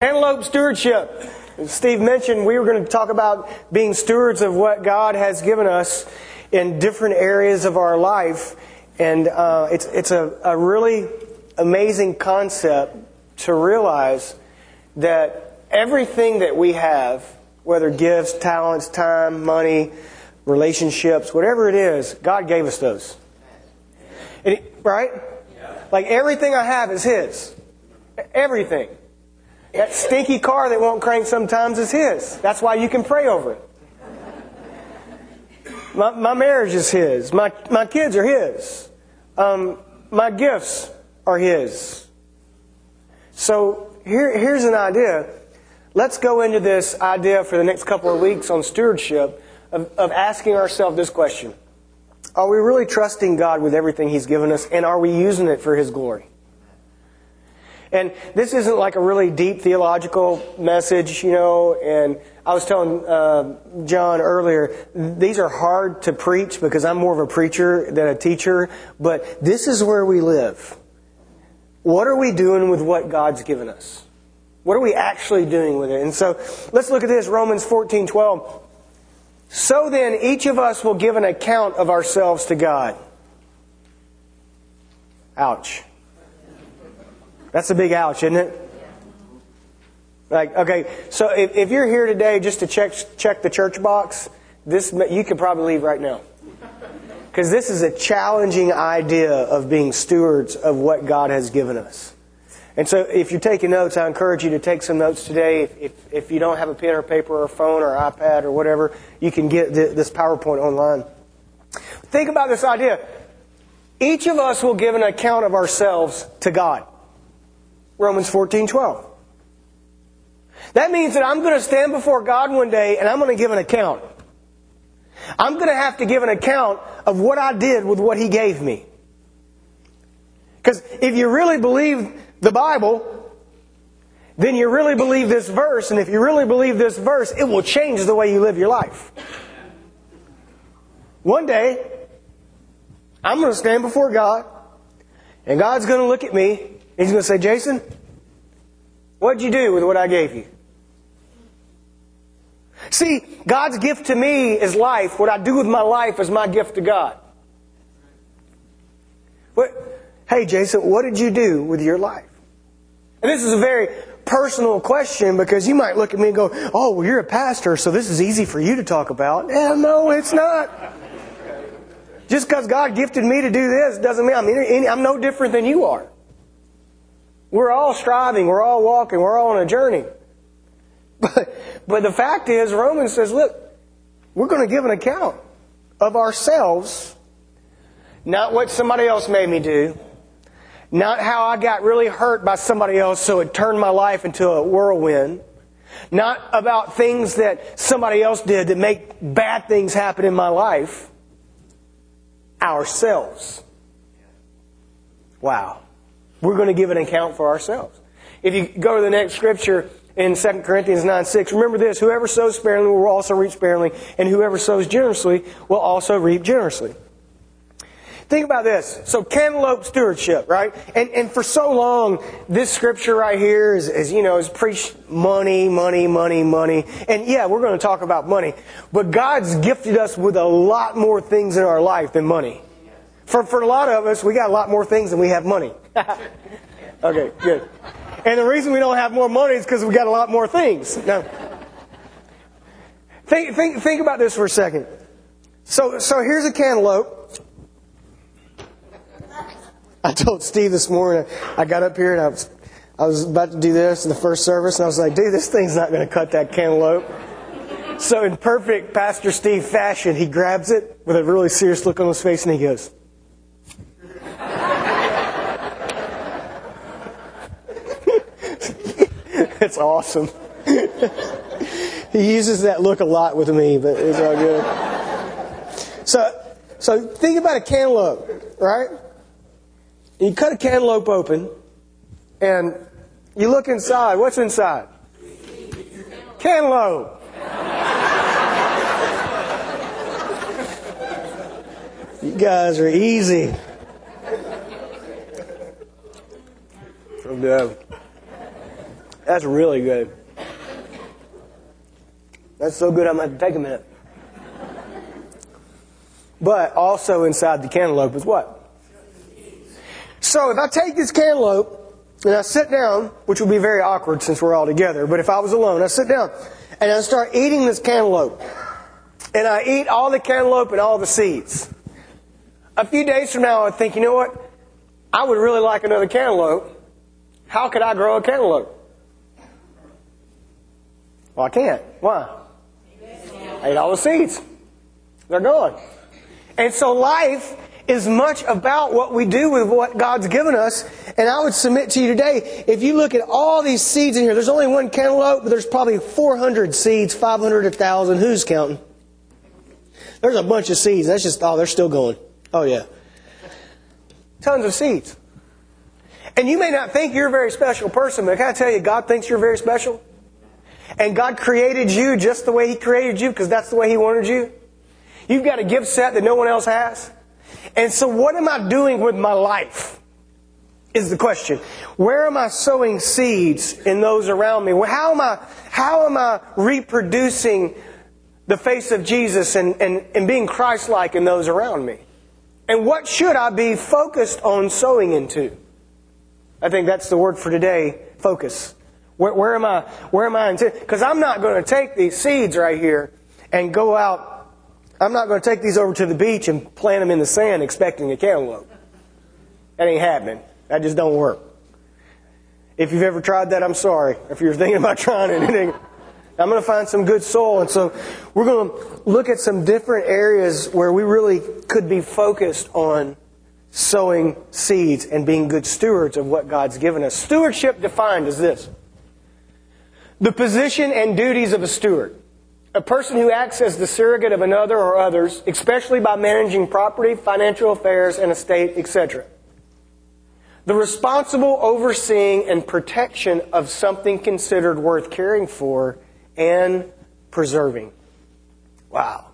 Cantaloupe stewardship. As Steve mentioned, we were going to talk about being stewards of what God has given us in different areas of our life. And uh, it's, it's a, a really amazing concept to realize that everything that we have, whether gifts, talents, time, money, relationships, whatever it is, God gave us those. It, right? Like everything I have is His. Everything. That stinky car that won't crank sometimes is His. That's why you can pray over it. My, my marriage is His. My, my kids are His. Um, my gifts are His. So here, here's an idea. Let's go into this idea for the next couple of weeks on stewardship of, of asking ourselves this question Are we really trusting God with everything He's given us, and are we using it for His glory? And this isn't like a really deep theological message, you know. And I was telling uh, John earlier, these are hard to preach because I'm more of a preacher than a teacher. But this is where we live. What are we doing with what God's given us? What are we actually doing with it? And so let's look at this Romans 14 12. So then, each of us will give an account of ourselves to God. Ouch. That's a big ouch, isn't it? Like, okay, so if, if you're here today just to check check the church box, this you could probably leave right now, because this is a challenging idea of being stewards of what God has given us. And so, if you're taking notes, I encourage you to take some notes today. If, if, if you don't have a pen or paper or phone or iPad or whatever, you can get this PowerPoint online. Think about this idea. Each of us will give an account of ourselves to God. Romans 14, 12. That means that I'm going to stand before God one day and I'm going to give an account. I'm going to have to give an account of what I did with what He gave me. Because if you really believe the Bible, then you really believe this verse, and if you really believe this verse, it will change the way you live your life. One day, I'm going to stand before God, and God's going to look at me, He's going to say, Jason, what'd you do with what I gave you? See, God's gift to me is life. What I do with my life is my gift to God. What, hey, Jason, what did you do with your life? And this is a very personal question because you might look at me and go, oh, well, you're a pastor, so this is easy for you to talk about. Yeah, no, it's not. Just because God gifted me to do this doesn't mean I'm, I'm no different than you are. We're all striving, we're all walking, we're all on a journey. But, but the fact is, Romans says, look, we're going to give an account of ourselves, not what somebody else made me do, not how I got really hurt by somebody else so it turned my life into a whirlwind, not about things that somebody else did that make bad things happen in my life, ourselves. Wow we're going to give an account for ourselves. If you go to the next scripture in 2 Corinthians 9 6, remember this whoever sows sparingly will also reap sparingly, and whoever sows generously will also reap generously. Think about this. So, cantaloupe stewardship, right? And, and for so long, this scripture right here is, is, you know, is preached money, money, money, money. And yeah, we're going to talk about money. But God's gifted us with a lot more things in our life than money. For, for a lot of us, we got a lot more things than we have money. okay, good. And the reason we don't have more money is because we got a lot more things. Now, think, think, think about this for a second. So, so here's a cantaloupe. I told Steve this morning, I got up here and I was, I was about to do this in the first service, and I was like, dude, this thing's not going to cut that cantaloupe. So, in perfect Pastor Steve fashion, he grabs it with a really serious look on his face and he goes, It's awesome. he uses that look a lot with me, but it's all good. So, so think about a cantaloupe, right? You cut a cantaloupe open, and you look inside. What's inside? Cantaloupe. you guys are easy. From That's really good. That's so good, I'm going to have to take a minute. But also inside the cantaloupe is what? So if I take this cantaloupe and I sit down, which would be very awkward since we're all together, but if I was alone, I sit down and I start eating this cantaloupe. And I eat all the cantaloupe and all the seeds. A few days from now, I think, you know what? I would really like another cantaloupe. How could I grow a cantaloupe? Well, I can't. Why? I ate all the seeds. They're gone. And so life is much about what we do with what God's given us. And I would submit to you today, if you look at all these seeds in here, there's only one cantaloupe, but there's probably 400 seeds, 500, 1,000. Who's counting? There's a bunch of seeds. That's just, oh, they're still going. Oh, yeah. Tons of seeds. And you may not think you're a very special person, but can I tell you, God thinks you're very special? And God created you just the way He created you because that's the way He wanted you. You've got a gift set that no one else has. And so, what am I doing with my life? Is the question. Where am I sowing seeds in those around me? How am I, how am I reproducing the face of Jesus and, and, and being Christ like in those around me? And what should I be focused on sowing into? I think that's the word for today focus. Where, where am I? Where am I? Because I'm not going to take these seeds right here and go out I'm not going to take these over to the beach and plant them in the sand expecting a cantaloupe. That ain't happening. That just don't work. If you've ever tried that, I'm sorry. If you're thinking about trying it, I'm going to find some good soil. And so we're going to look at some different areas where we really could be focused on sowing seeds and being good stewards of what God's given us. Stewardship defined as this the position and duties of a steward. A person who acts as the surrogate of another or others, especially by managing property, financial affairs, and estate, etc. The responsible overseeing and protection of something considered worth caring for and preserving. Wow.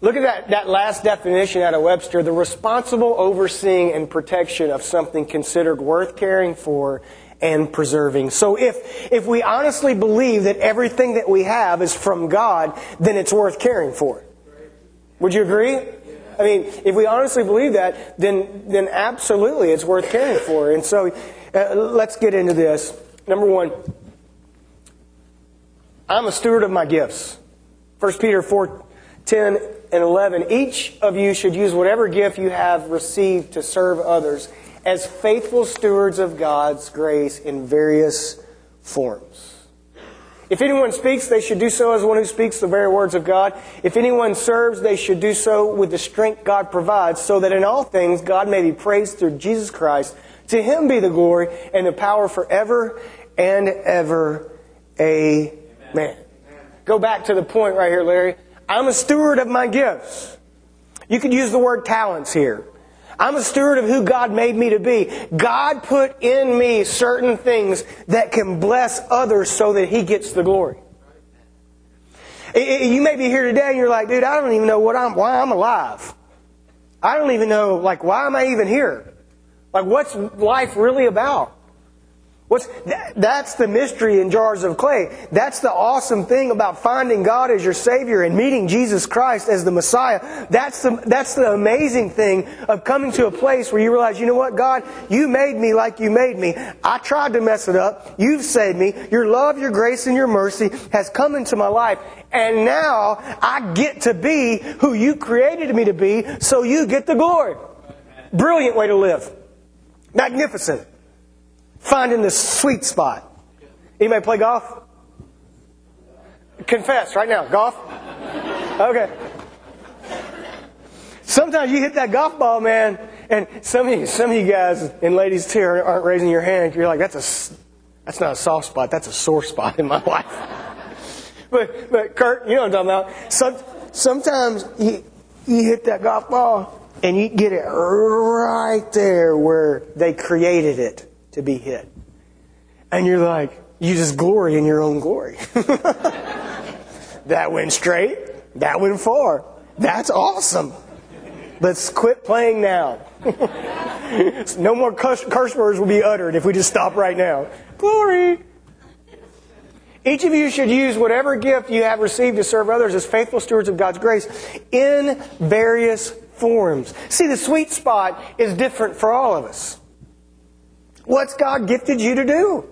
Look at that, that last definition out of Webster. The responsible overseeing and protection of something considered worth caring for and preserving. So if, if we honestly believe that everything that we have is from God, then it's worth caring for. Would you agree? I mean, if we honestly believe that, then, then absolutely it's worth caring for. And so uh, let's get into this. Number one, I'm a steward of my gifts. 1 Peter 4 10 and 11. Each of you should use whatever gift you have received to serve others as faithful stewards of God's grace in various forms. If anyone speaks, they should do so as one who speaks the very words of God. If anyone serves, they should do so with the strength God provides, so that in all things God may be praised through Jesus Christ. To him be the glory and the power forever and ever. Amen. Amen. Go back to the point right here, Larry. I'm a steward of my gifts. You could use the word talents here. I'm a steward of who God made me to be. God put in me certain things that can bless others so that He gets the glory. You may be here today and you're like, dude, I don't even know what I'm, why I'm alive. I don't even know, like, why am I even here? Like, what's life really about? What's, that's the mystery in jars of clay. That's the awesome thing about finding God as your Savior and meeting Jesus Christ as the Messiah. That's the, that's the amazing thing of coming to a place where you realize, you know what, God, you made me like you made me. I tried to mess it up. You've saved me. Your love, your grace, and your mercy has come into my life. And now I get to be who you created me to be, so you get the glory. Brilliant way to live. Magnificent finding the sweet spot. Anybody play golf? Confess right now. Golf? Okay. Sometimes you hit that golf ball, man, and some of you, some of you guys and ladies too aren't raising your hand. You're like, that's a, that's not a soft spot. That's a sore spot in my life. but, but Kurt, you know what I'm talking about. Some, sometimes you, you hit that golf ball and you get it right there where they created it to be hit. And you're like, you just glory in your own glory. that went straight. That went far. That's awesome. Let's quit playing now. no more curse, words will be uttered if we just stop right now. Glory. Each of you should use whatever gift you have received to serve others as faithful stewards of God's grace in various forms. See, the sweet spot is different for all of us. What's God gifted you to do?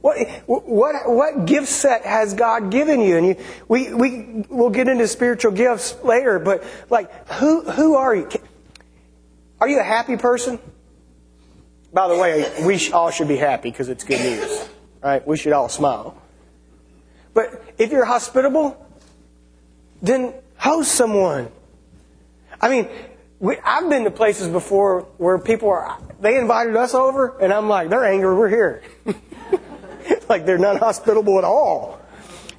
What, what, what gift set has God given you? And you, we, we, we'll get into spiritual gifts later, but like, who, who are you? Are you a happy person? By the way, we all should be happy because it's good news, right? We should all smile. But if you're hospitable, then host someone. I mean, we, I've been to places before where people are, they invited us over, and I'm like, they're angry, we're here. like they're not hospitable at all.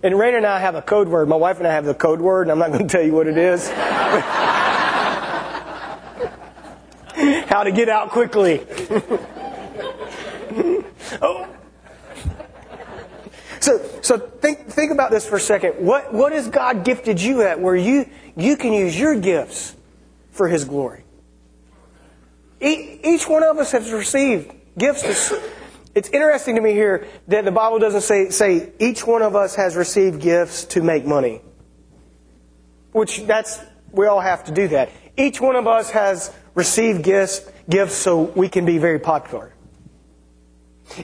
And Raina and I have a code word. My wife and I have the code word, and I'm not going to tell you what it is. How to get out quickly. oh. So, so think, think about this for a second. What, what has God gifted you at where you, you can use your gifts for His glory? Each one of us has received gifts. It's interesting to me here that the Bible doesn't say, say each one of us has received gifts to make money. Which that's, we all have to do that. Each one of us has received gifts, gifts so we can be very popular.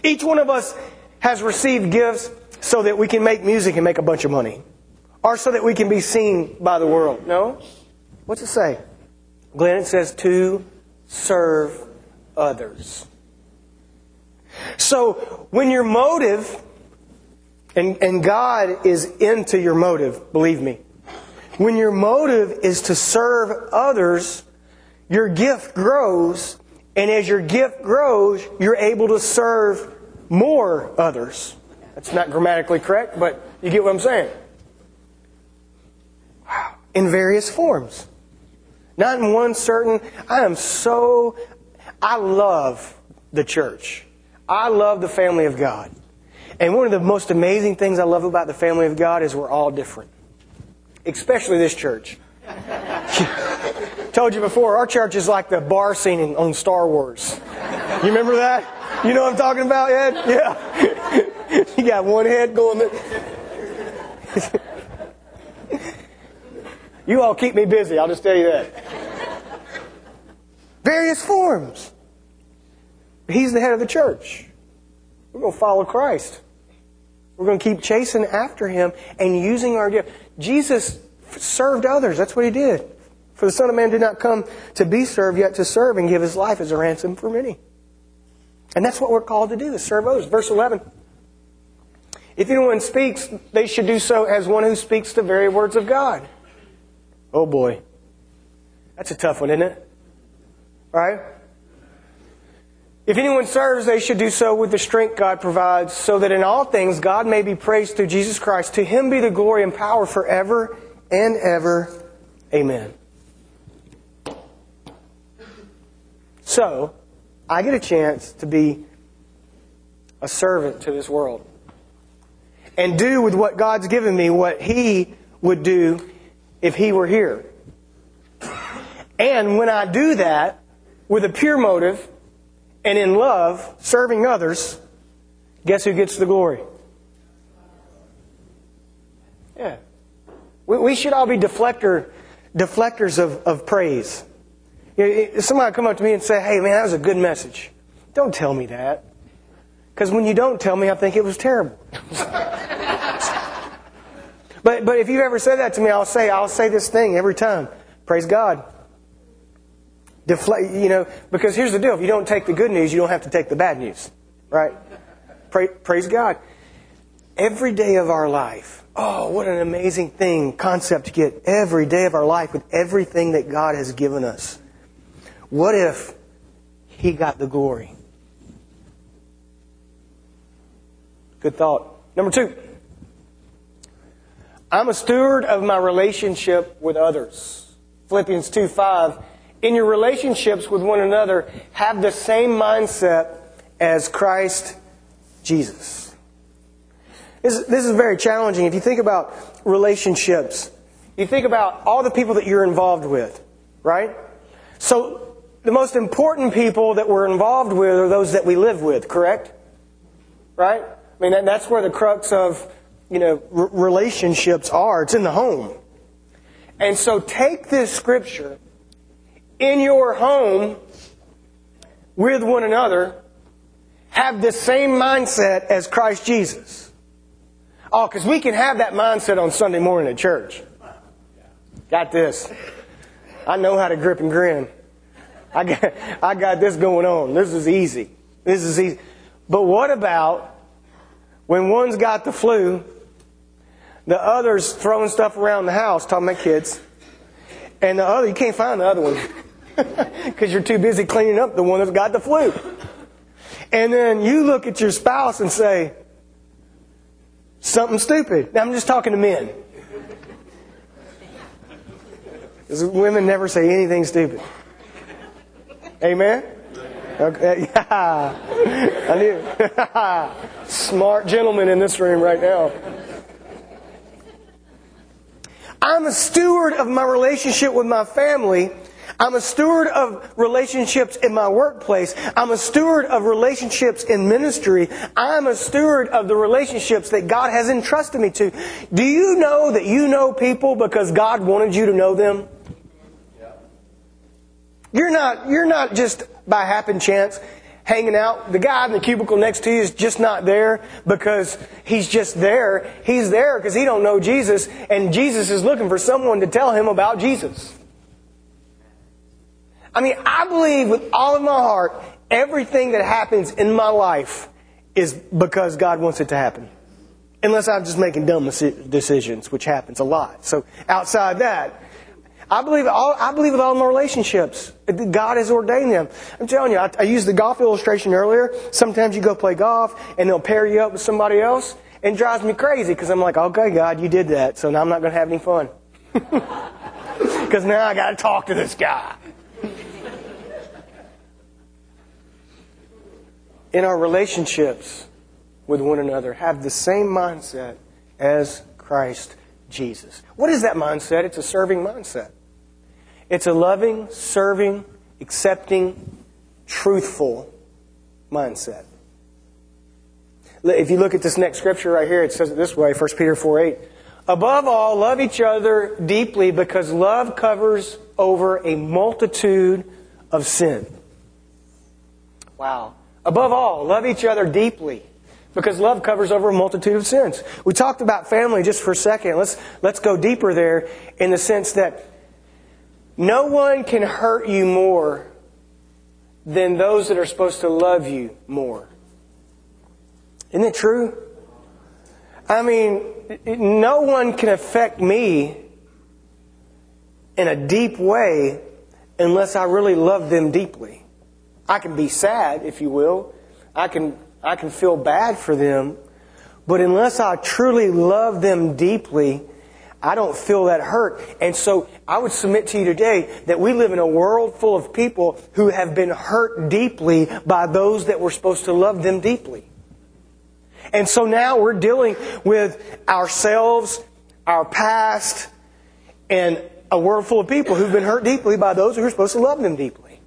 Each one of us has received gifts so that we can make music and make a bunch of money. Or so that we can be seen by the world. No? What's it say? Glenn, it says to serve others. So when your motive, and, and God is into your motive, believe me, when your motive is to serve others, your gift grows, and as your gift grows, you're able to serve more others. That's not grammatically correct, but you get what I'm saying. Wow. In various forms. Not in one certain. I am so. I love the church. I love the family of God. And one of the most amazing things I love about the family of God is we're all different. Especially this church. Told you before, our church is like the bar scene on Star Wars. You remember that? You know what I'm talking about, Ed? Yeah. you got one head going. you all keep me busy, I'll just tell you that. Various forms. He's the head of the church. We're going to follow Christ. We're going to keep chasing after him and using our gift. Jesus served others. That's what he did. For the Son of Man did not come to be served, yet to serve and give his life as a ransom for many. And that's what we're called to do, is serve others. Verse 11. If anyone speaks, they should do so as one who speaks the very words of God. Oh boy. That's a tough one, isn't it? Right? If anyone serves, they should do so with the strength God provides, so that in all things God may be praised through Jesus Christ. To him be the glory and power forever and ever. Amen. So, I get a chance to be a servant to this world and do with what God's given me what He would do if He were here. And when I do that with a pure motive, and in love, serving others, guess who gets the glory? Yeah. We, we should all be deflector, deflectors of, of praise. Somebody come up to me and say, hey, man, that was a good message. Don't tell me that. Because when you don't tell me, I think it was terrible. but, but if you've ever said that to me, I'll say, I'll say this thing every time. Praise God. You know, because here's the deal. If you don't take the good news, you don't have to take the bad news. Right? Praise God. Every day of our life. Oh, what an amazing thing, concept to get every day of our life with everything that God has given us. What if He got the glory? Good thought. Number two. I'm a steward of my relationship with others. Philippians 2 5 in your relationships with one another, have the same mindset as Christ Jesus. This, this is very challenging. If you think about relationships, you think about all the people that you're involved with, right? So, the most important people that we're involved with are those that we live with, correct? right? I mean, that, that's where the crux of, you know, r- relationships are. It's in the home. And so take this scripture in your home with one another, have the same mindset as Christ Jesus. Oh, because we can have that mindset on Sunday morning at church. Got this. I know how to grip and grin. I got, I got this going on. This is easy. This is easy. But what about when one's got the flu, the other's throwing stuff around the house, talking about kids, and the other, you can't find the other one because you're too busy cleaning up the one that's got the flu. And then you look at your spouse and say, something stupid. Now, I'm just talking to men. Because women never say anything stupid. Amen? Okay. Yeah. I knew. Smart gentleman in this room right now. I'm a steward of my relationship with my family. I'm a steward of relationships in my workplace. I'm a steward of relationships in ministry. I'm a steward of the relationships that God has entrusted me to. Do you know that you know people because God wanted you to know them? You're not, you're not just by happen chance hanging out. The guy in the cubicle next to you is just not there because he's just there. He's there because he don't know Jesus and Jesus is looking for someone to tell him about Jesus. I mean, I believe with all of my heart, everything that happens in my life is because God wants it to happen. Unless I'm just making dumb decisions, which happens a lot. So outside that, I believe all, I believe with all my relationships. God has ordained them. I'm telling you, I, I used the golf illustration earlier. Sometimes you go play golf and they'll pair you up with somebody else and drives me crazy because I'm like, okay, God, you did that, so now I'm not going to have any fun. Because now I got to talk to this guy. In our relationships with one another, have the same mindset as Christ Jesus. What is that mindset? It's a serving mindset. It's a loving, serving, accepting, truthful mindset. If you look at this next scripture right here, it says it this way 1 Peter 4 8. Above all, love each other deeply because love covers over a multitude of sin. Wow. Above all, love each other deeply because love covers over a multitude of sins. We talked about family just for a second. Let's, let's go deeper there in the sense that no one can hurt you more than those that are supposed to love you more. Isn't it true? I mean, no one can affect me in a deep way unless I really love them deeply. I can be sad, if you will. I can I can feel bad for them. But unless I truly love them deeply, I don't feel that hurt. And so I would submit to you today that we live in a world full of people who have been hurt deeply by those that were supposed to love them deeply. And so now we're dealing with ourselves, our past, and a world full of people who've been hurt deeply by those who are supposed to love them deeply.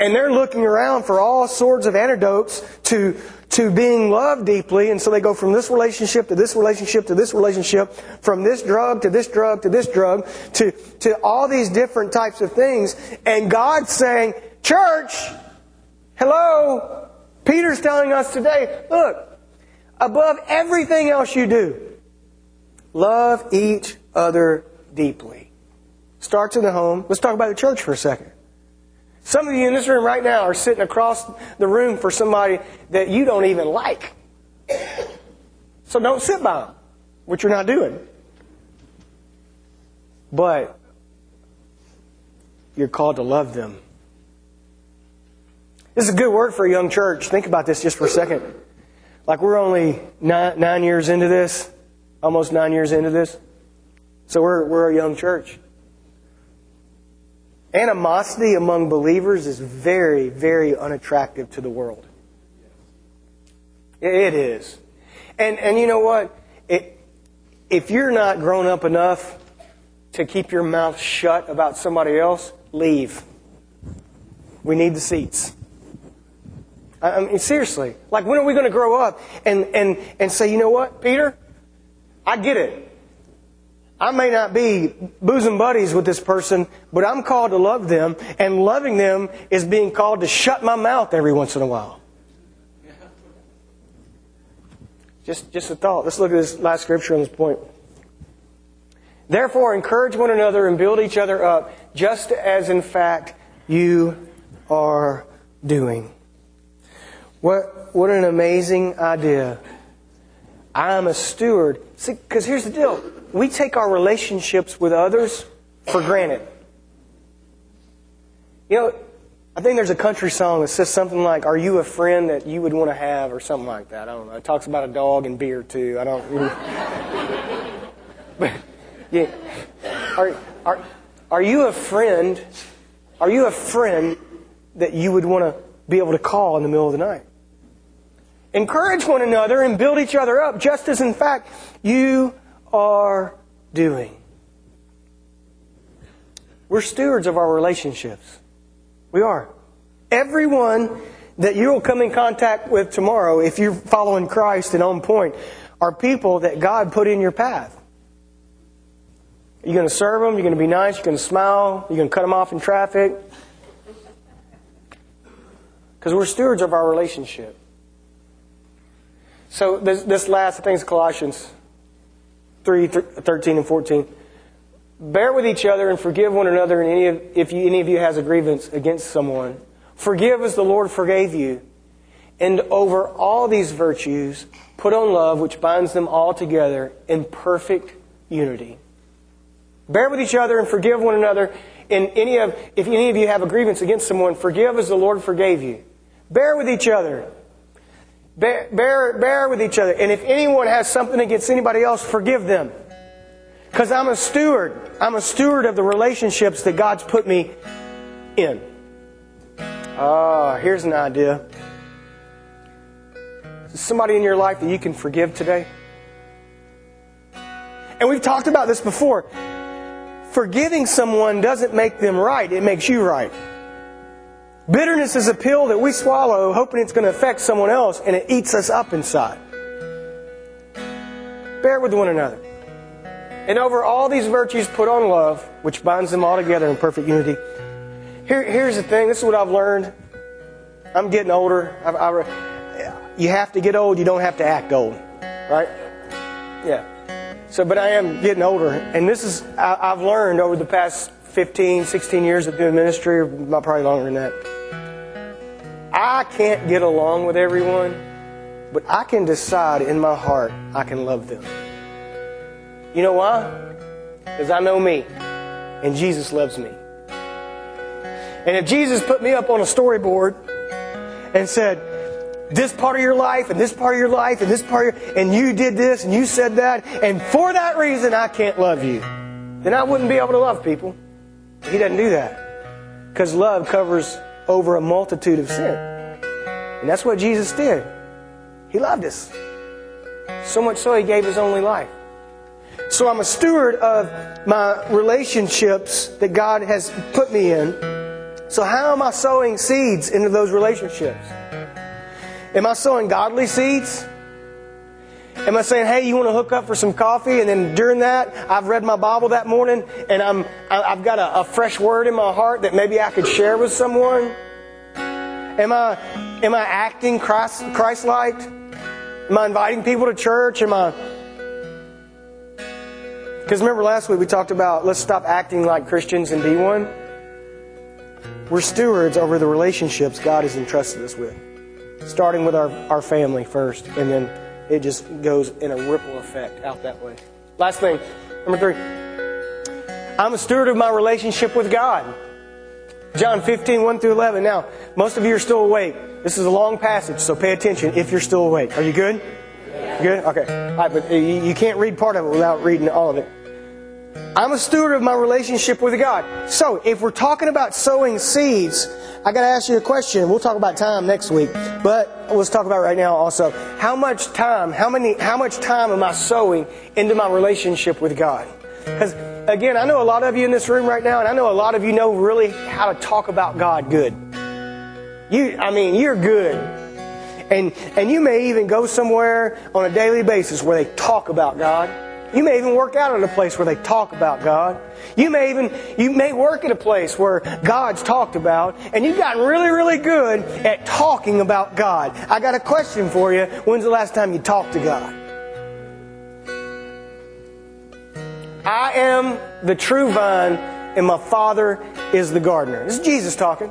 And they're looking around for all sorts of antidotes to, to being loved deeply. And so they go from this relationship to this relationship to this relationship, from this drug to this drug to this drug, to, to all these different types of things. And God's saying, Church, hello, Peter's telling us today, look, above everything else you do, love each other deeply. Starts in the home. Let's talk about the church for a second. Some of you in this room right now are sitting across the room for somebody that you don't even like. So don't sit by them, which you're not doing. But you're called to love them. This is a good word for a young church. Think about this just for a second. Like we're only nine, nine years into this, almost nine years into this. So we're, we're a young church. Animosity among believers is very, very unattractive to the world. It is. And, and you know what? It, if you're not grown up enough to keep your mouth shut about somebody else, leave. We need the seats. I mean, seriously. Like, when are we going to grow up and, and, and say, you know what, Peter? I get it. I may not be bosom buddies with this person, but I'm called to love them, and loving them is being called to shut my mouth every once in a while. Just, just a thought. Let's look at this last scripture on this point. Therefore, encourage one another and build each other up, just as in fact you are doing. What, what an amazing idea. I'm a steward. See, because here's the deal we take our relationships with others for granted. You know, I think there's a country song that says something like, Are you a friend that you would want to have, or something like that. I don't know. It talks about a dog and beer, too. I don't. but, yeah. Are, are, are you a friend? Are you a friend that you would want to be able to call in the middle of the night? Encourage one another and build each other up, just as in fact you are doing. We're stewards of our relationships. We are. Everyone that you will come in contact with tomorrow, if you're following Christ and on point, are people that God put in your path. You're going to serve them, you're going to be nice, you're going to smile, you're going to cut them off in traffic. Because we're stewards of our relationship. So this, this last, I think it's Colossians 3, 13 and 14. Bear with each other and forgive one another and any of, if you, any of you has a grievance against someone. Forgive as the Lord forgave you. And over all these virtues, put on love, which binds them all together in perfect unity. Bear with each other and forgive one another. And any of, if any of you have a grievance against someone, forgive as the Lord forgave you. Bear with each other. Bear, bear, bear with each other. And if anyone has something against anybody else, forgive them. Because I'm a steward. I'm a steward of the relationships that God's put me in. Ah, here's an idea. Is somebody in your life that you can forgive today? And we've talked about this before. Forgiving someone doesn't make them right, it makes you right. Bitterness is a pill that we swallow hoping it's going to affect someone else and it eats us up inside. Bear with one another. And over all these virtues, put on love, which binds them all together in perfect unity. Here, here's the thing this is what I've learned. I'm getting older. I, I, you have to get old, you don't have to act old. Right? Yeah. So, but I am getting older. And this is, I, I've learned over the past 15, 16 years of doing ministry, or probably longer than that. I can't get along with everyone, but I can decide in my heart I can love them. You know why? Because I know me, and Jesus loves me. And if Jesus put me up on a storyboard and said, this part of your life and this part of your life and this part your, and you did this and you said that, and for that reason I can't love you, then I wouldn't be able to love people. He doesn't do that. Because love covers over a multitude of sin. And that's what Jesus did. He loved us. So much so, He gave His only life. So I'm a steward of my relationships that God has put me in. So, how am I sowing seeds into those relationships? Am I sowing godly seeds? Am I saying, hey, you want to hook up for some coffee? And then during that, I've read my Bible that morning and I'm, I've got a, a fresh word in my heart that maybe I could share with someone? Am I, am I acting Christ, Christ-like? Am I inviting people to church? Am I... Because remember last week we talked about let's stop acting like Christians and be one. We're stewards over the relationships God has entrusted us with. Starting with our, our family first and then it just goes in a ripple effect out that way. Last thing, number three. I'm a steward of my relationship with God. John 15, 1 through 11. Now, most of you are still awake. This is a long passage, so pay attention if you're still awake. Are you good? Yeah. Good? Okay. All right, but you can't read part of it without reading all of it. I'm a steward of my relationship with God. So, if we're talking about sowing seeds, I got to ask you a question. We'll talk about time next week, but let's talk about right now also. How much time, how many, how much time am I sowing into my relationship with God? Because again, I know a lot of you in this room right now, and I know a lot of you know really how to talk about God good. You, I mean, you're good. And, and you may even go somewhere on a daily basis where they talk about God. You may even work out in a place where they talk about God. You may even, you may work at a place where God's talked about, and you've gotten really, really good at talking about God. I got a question for you. When's the last time you talked to God? I am the true vine, and my Father is the gardener. This is Jesus talking.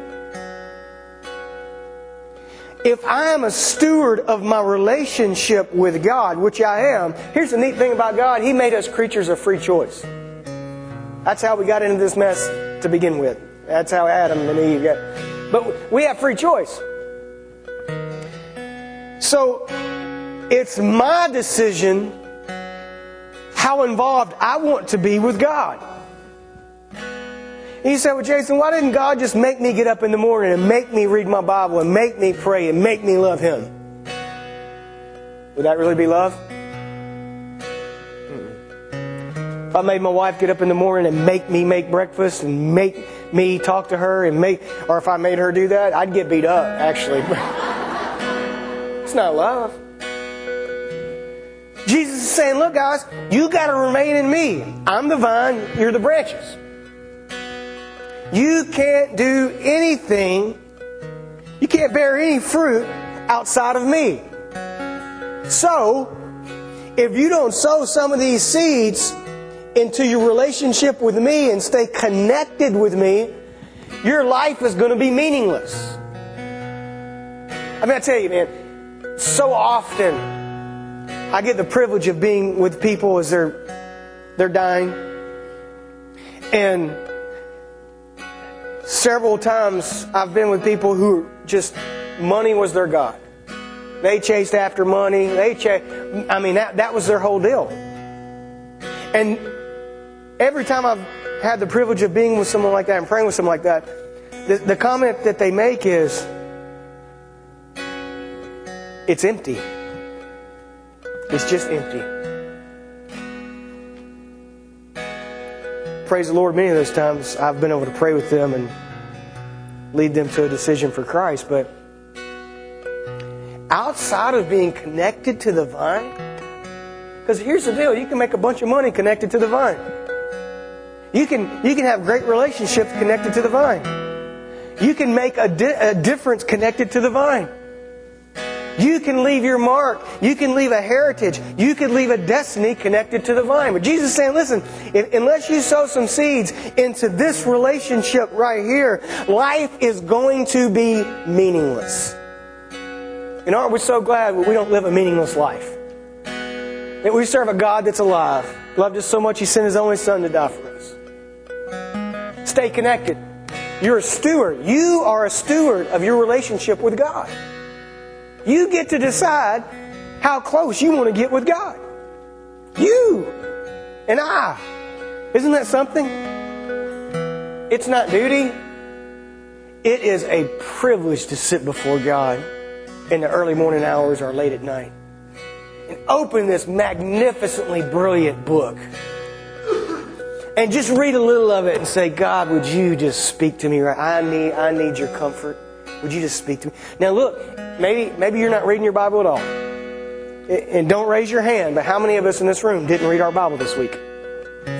If I am a steward of my relationship with God, which I am, here's the neat thing about God He made us creatures of free choice. That's how we got into this mess to begin with. That's how Adam and Eve got. But we have free choice. So it's my decision how involved I want to be with God. You say, well, Jason, why didn't God just make me get up in the morning and make me read my Bible and make me pray and make me love Him? Would that really be love? If I made my wife get up in the morning and make me make breakfast and make me talk to her and make, or if I made her do that, I'd get beat up, actually. it's not love. Jesus is saying, look, guys, you got to remain in me. I'm the vine, you're the branches. You can't do anything, you can't bear any fruit outside of me. So, if you don't sow some of these seeds into your relationship with me and stay connected with me, your life is going to be meaningless. I mean, I tell you, man, so often I get the privilege of being with people as they're they're dying, and several times I've been with people who just money was their god. They chased after money. They chased, I mean, that, that was their whole deal. And every time I've had the privilege of being with someone like that and praying with someone like that, the, the comment that they make is, it's empty. It's just empty. Praise the Lord, many of those times I've been able to pray with them and lead them to a decision for Christ, but outside of being connected to the vine, because here's the deal you can make a bunch of money connected to the vine. You can, you can have great relationships connected to the vine. You can make a, di- a difference connected to the vine. You can leave your mark. You can leave a heritage. You can leave a destiny connected to the vine. But Jesus is saying, listen, if, unless you sow some seeds into this relationship right here, life is going to be meaningless. And aren't we so glad we don't live a meaningless life? That we serve a God that's alive, loved us so much He sent His only Son to die for us. Stay connected. You're a steward. You are a steward of your relationship with God. You get to decide how close you want to get with God. You and I. Isn't that something? It's not duty. It is a privilege to sit before God in the early morning hours or late at night and open this magnificently brilliant book and just read a little of it and say, God, would you just speak to me right? I need, I need your comfort. Would you just speak to me? Now look, maybe, maybe you're not reading your Bible at all. And don't raise your hand, but how many of us in this room didn't read our Bible this week?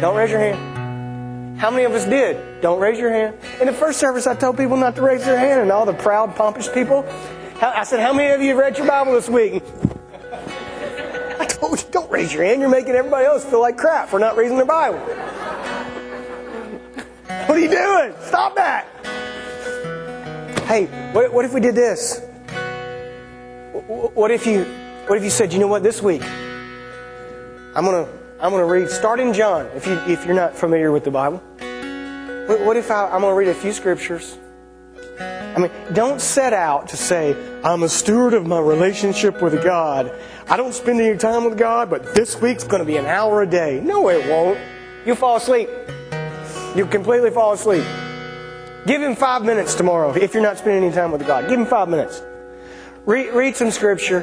Don't raise your hand. How many of us did? Don't raise your hand. In the first service, I told people not to raise their hand, and all the proud, pompous people, I said, How many of you have read your Bible this week? I told you, don't raise your hand. You're making everybody else feel like crap for not reading their Bible. What are you doing? Stop that. Hey, what, what if we did this? What if you what if you said, you know what, this week I'm gonna I'm gonna read start in John if you if you're not familiar with the Bible. What, if I, I'm gonna read a few scriptures? I mean, don't set out to say, I'm a steward of my relationship with God. I don't spend any time with God, but this week's going to be an hour a day. No, it won't. You'll fall asleep. You'll completely fall asleep. Give him five minutes tomorrow if you're not spending any time with God. Give him five minutes. Read, read some scripture.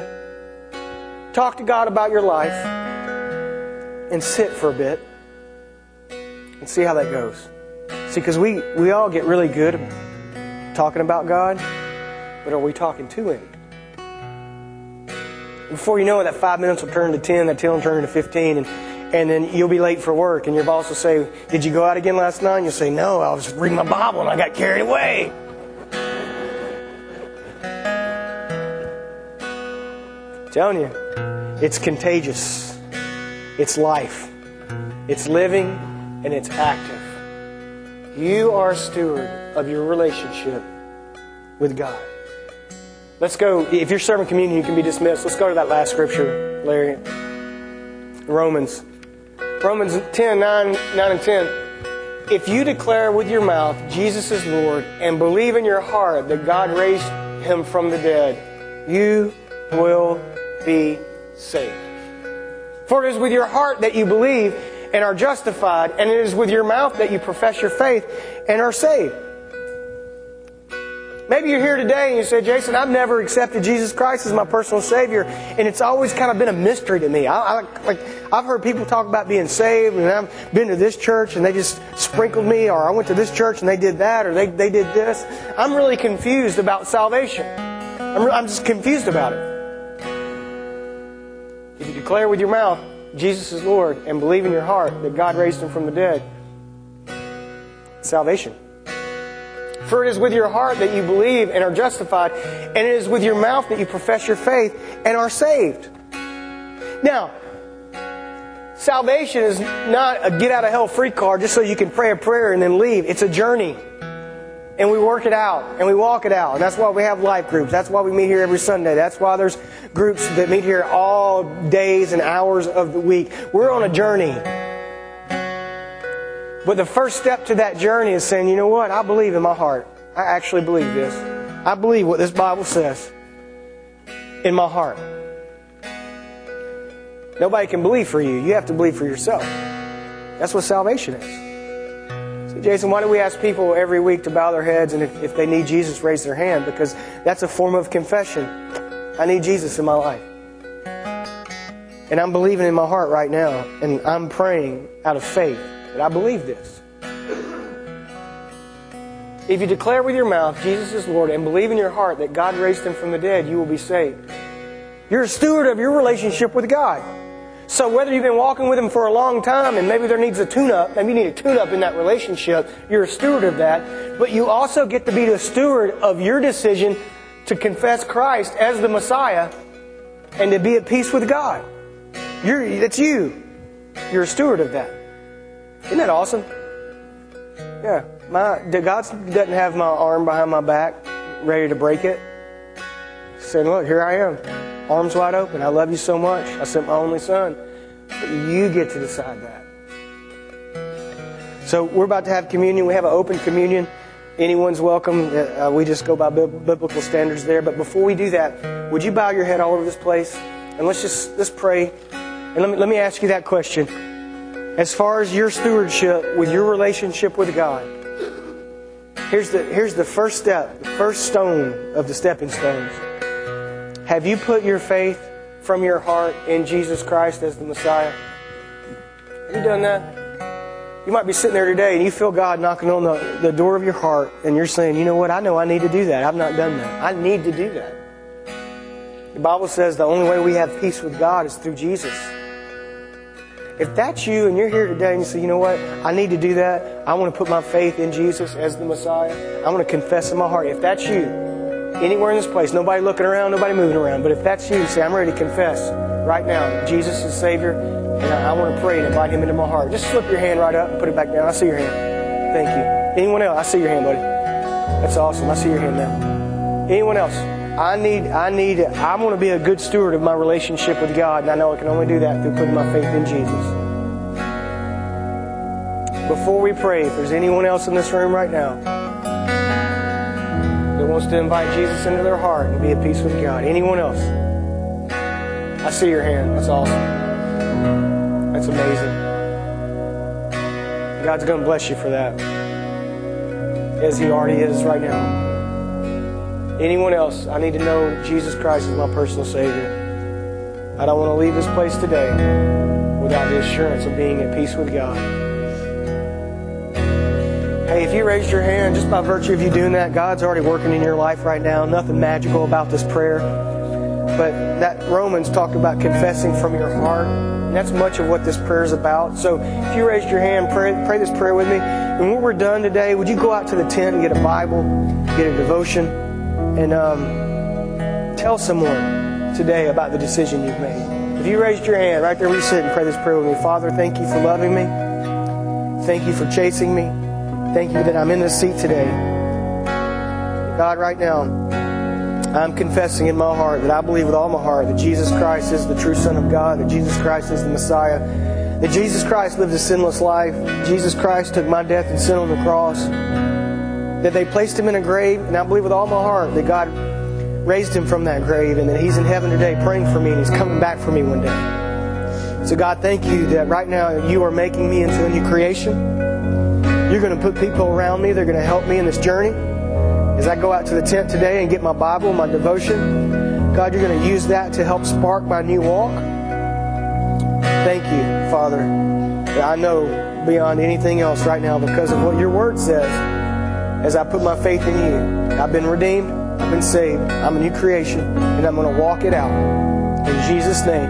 Talk to God about your life. And sit for a bit. And see how that goes. See, because we, we all get really good talking about God, but are we talking to Him? Before you know it, that five minutes will turn to 10, that 10 will turn into 15, and, and then you'll be late for work, and your boss will say, Did you go out again last night? And you'll say, No, I was reading my Bible and I got carried away. Telling you, it's contagious. It's life. It's living and it's active. You are a steward of your relationship with God. Let's go. If you're serving communion, you can be dismissed. Let's go to that last scripture, Larry. Romans. Romans 10, 9, 9 and 10. If you declare with your mouth Jesus is Lord and believe in your heart that God raised him from the dead, you will be saved. For it is with your heart that you believe and are justified, and it is with your mouth that you profess your faith and are saved. Maybe you're here today and you say, Jason, I've never accepted Jesus Christ as my personal Savior, and it's always kind of been a mystery to me. I, I, like, I've heard people talk about being saved, and I've been to this church and they just sprinkled me, or I went to this church and they did that, or they, they did this. I'm really confused about salvation. I'm, I'm just confused about it. Declare with your mouth Jesus is Lord and believe in your heart that God raised him from the dead, salvation. For it is with your heart that you believe and are justified, and it is with your mouth that you profess your faith and are saved. Now, salvation is not a get out of hell free card just so you can pray a prayer and then leave. It's a journey. And we work it out and we walk it out. And that's why we have life groups. That's why we meet here every Sunday. That's why there's groups that meet here all days and hours of the week. We're on a journey. But the first step to that journey is saying, you know what? I believe in my heart. I actually believe this. I believe what this Bible says in my heart. Nobody can believe for you. You have to believe for yourself. That's what salvation is. So, Jason, why don't we ask people every week to bow their heads and if, if they need Jesus, raise their hand? Because that's a form of confession. I need Jesus in my life. And I'm believing in my heart right now, and I'm praying out of faith that I believe this. If you declare with your mouth Jesus is Lord and believe in your heart that God raised him from the dead, you will be saved. You're a steward of your relationship with God. So whether you've been walking with Him for a long time and maybe there needs a tune-up, maybe you need a tune-up in that relationship, you're a steward of that. But you also get to be the steward of your decision to confess Christ as the Messiah and to be at peace with God. You're, that's you. You're a steward of that. Isn't that awesome? Yeah. My, God doesn't have my arm behind my back ready to break it. Saying, look, here I am arms wide open. I love you so much. I sent my only son. But you get to decide that. So we're about to have communion. We have an open communion. Anyone's welcome. Uh, we just go by biblical standards there. But before we do that, would you bow your head all over this place and let's just let's pray. And let me let me ask you that question. As far as your stewardship with your relationship with God, here's the here's the first step, the first stone of the stepping stones. Have you put your faith from your heart in Jesus Christ as the Messiah? Have you done that? You might be sitting there today and you feel God knocking on the, the door of your heart and you're saying, you know what, I know I need to do that. I've not done that. I need to do that. The Bible says the only way we have peace with God is through Jesus. If that's you and you're here today and you say, you know what, I need to do that. I want to put my faith in Jesus as the Messiah. I want to confess in my heart. If that's you, anywhere in this place, nobody looking around, nobody moving around. But if that's you, say, I'm ready to confess right now Jesus is Savior, and I, I want to pray and invite Him into my heart. Just slip your hand right up and put it back down. I see your hand. Thank you. Anyone else? I see your hand, buddy. That's awesome. I see your hand now. Anyone else? I need, I need, I want to be a good steward of my relationship with God, and I know I can only do that through putting my faith in Jesus. Before we pray, if there's anyone else in this room right now, wants to invite Jesus into their heart and be at peace with God. Anyone else? I see your hand. That's awesome. That's amazing. God's going to bless you for that. As He already is right now. Anyone else, I need to know Jesus Christ is my personal Savior. I don't want to leave this place today without the assurance of being at peace with God. Hey, if you raised your hand, just by virtue of you doing that, God's already working in your life right now. Nothing magical about this prayer. But that Romans talked about confessing from your heart. And that's much of what this prayer is about. So if you raised your hand, pray, pray this prayer with me. And when we're done today, would you go out to the tent and get a Bible, get a devotion, and um, tell someone today about the decision you've made? If you raised your hand right there where you sit and pray this prayer with me, Father, thank you for loving me. Thank you for chasing me. Thank you that I'm in this seat today. God, right now, I'm confessing in my heart that I believe with all my heart that Jesus Christ is the true Son of God, that Jesus Christ is the Messiah, that Jesus Christ lived a sinless life, Jesus Christ took my death and sin on the cross, that they placed him in a grave, and I believe with all my heart that God raised him from that grave and that he's in heaven today praying for me and he's coming back for me one day. So, God, thank you that right now you are making me into a new creation. You're going to put people around me. They're going to help me in this journey. As I go out to the tent today and get my Bible, my devotion, God, you're going to use that to help spark my new walk. Thank you, Father, that I know beyond anything else right now because of what your word says. As I put my faith in you, I've been redeemed, I've been saved, I'm a new creation, and I'm going to walk it out. In Jesus' name,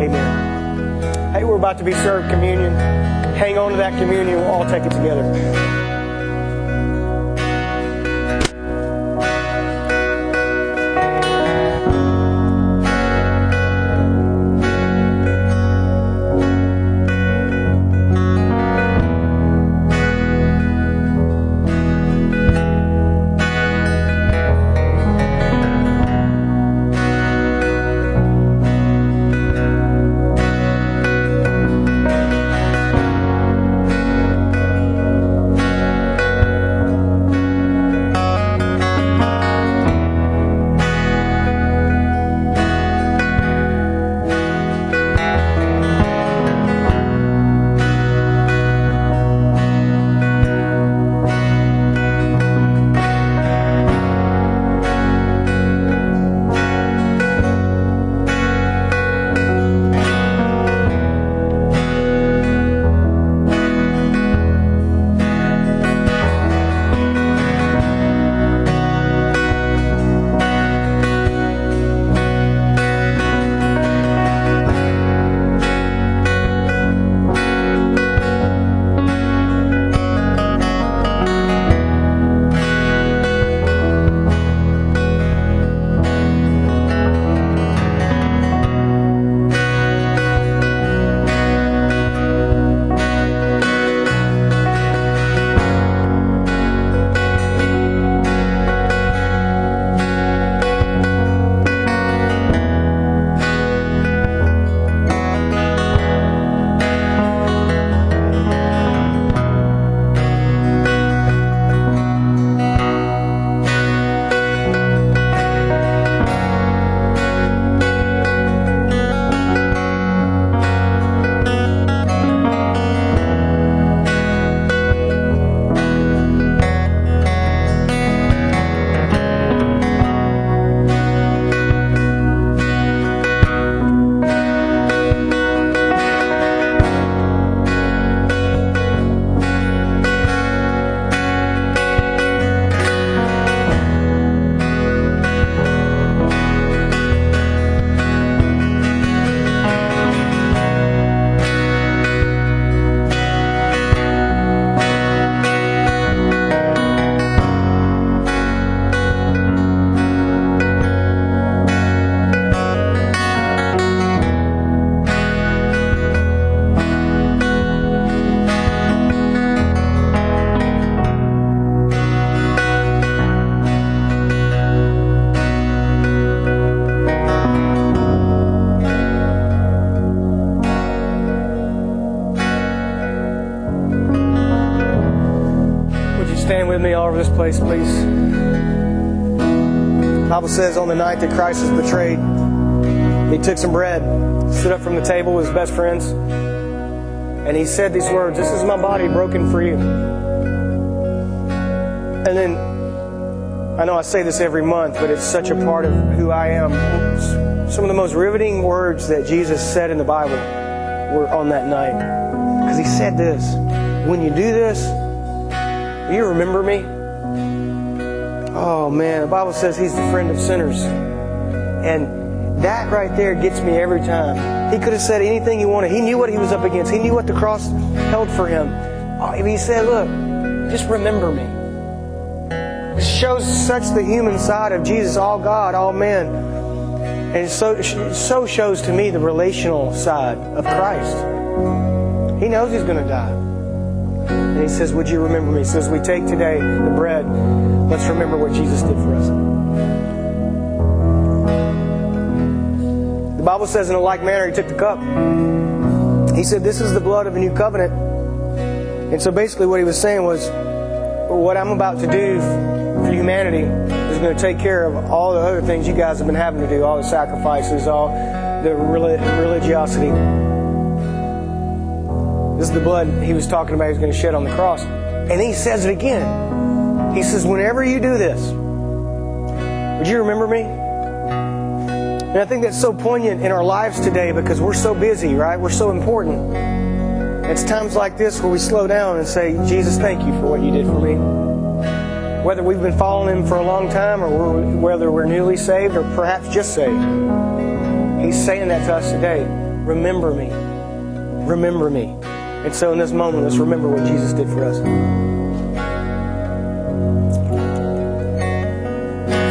amen. Hey, we're about to be served communion hang on to that communion. We'll all take it together. This place, please. The Bible says on the night that Christ was betrayed, he took some bread, stood up from the table with his best friends, And he said these words This is my body broken for you. And then, I know I say this every month, but it's such a part of who I am. Some of the most riveting words that Jesus said in the Bible were on that night. Because he said this When you do this, you remember me? Oh man, the Bible says he's the friend of sinners. And that right there gets me every time. He could have said anything he wanted. He knew what he was up against. He knew what the cross held for him. Oh, he said, look, just remember me. It shows such the human side of Jesus, all God, all man. And so, so shows to me the relational side of Christ. He knows he's going to die. And he says, Would you remember me? So as we take today the bread, let's remember what Jesus did for us. The Bible says, in a like manner, he took the cup. He said, This is the blood of a new covenant. And so basically, what he was saying was, What I'm about to do for humanity is going to take care of all the other things you guys have been having to do, all the sacrifices, all the religiosity. This is the blood he was talking about he was going to shed on the cross. And he says it again. He says, Whenever you do this, would you remember me? And I think that's so poignant in our lives today because we're so busy, right? We're so important. It's times like this where we slow down and say, Jesus, thank you for what you did for me. Whether we've been following Him for a long time or we're, whether we're newly saved or perhaps just saved, He's saying that to us today. Remember me. Remember me. And so in this moment, let's remember what Jesus did for us.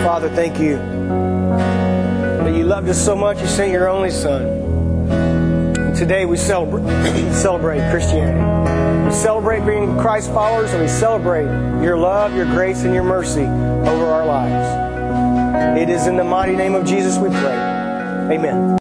Father, thank you that you loved us so much you sent your only Son. And today we celebrate, celebrate Christianity. We celebrate being Christ followers and we celebrate your love, your grace, and your mercy over our lives. It is in the mighty name of Jesus we pray. Amen.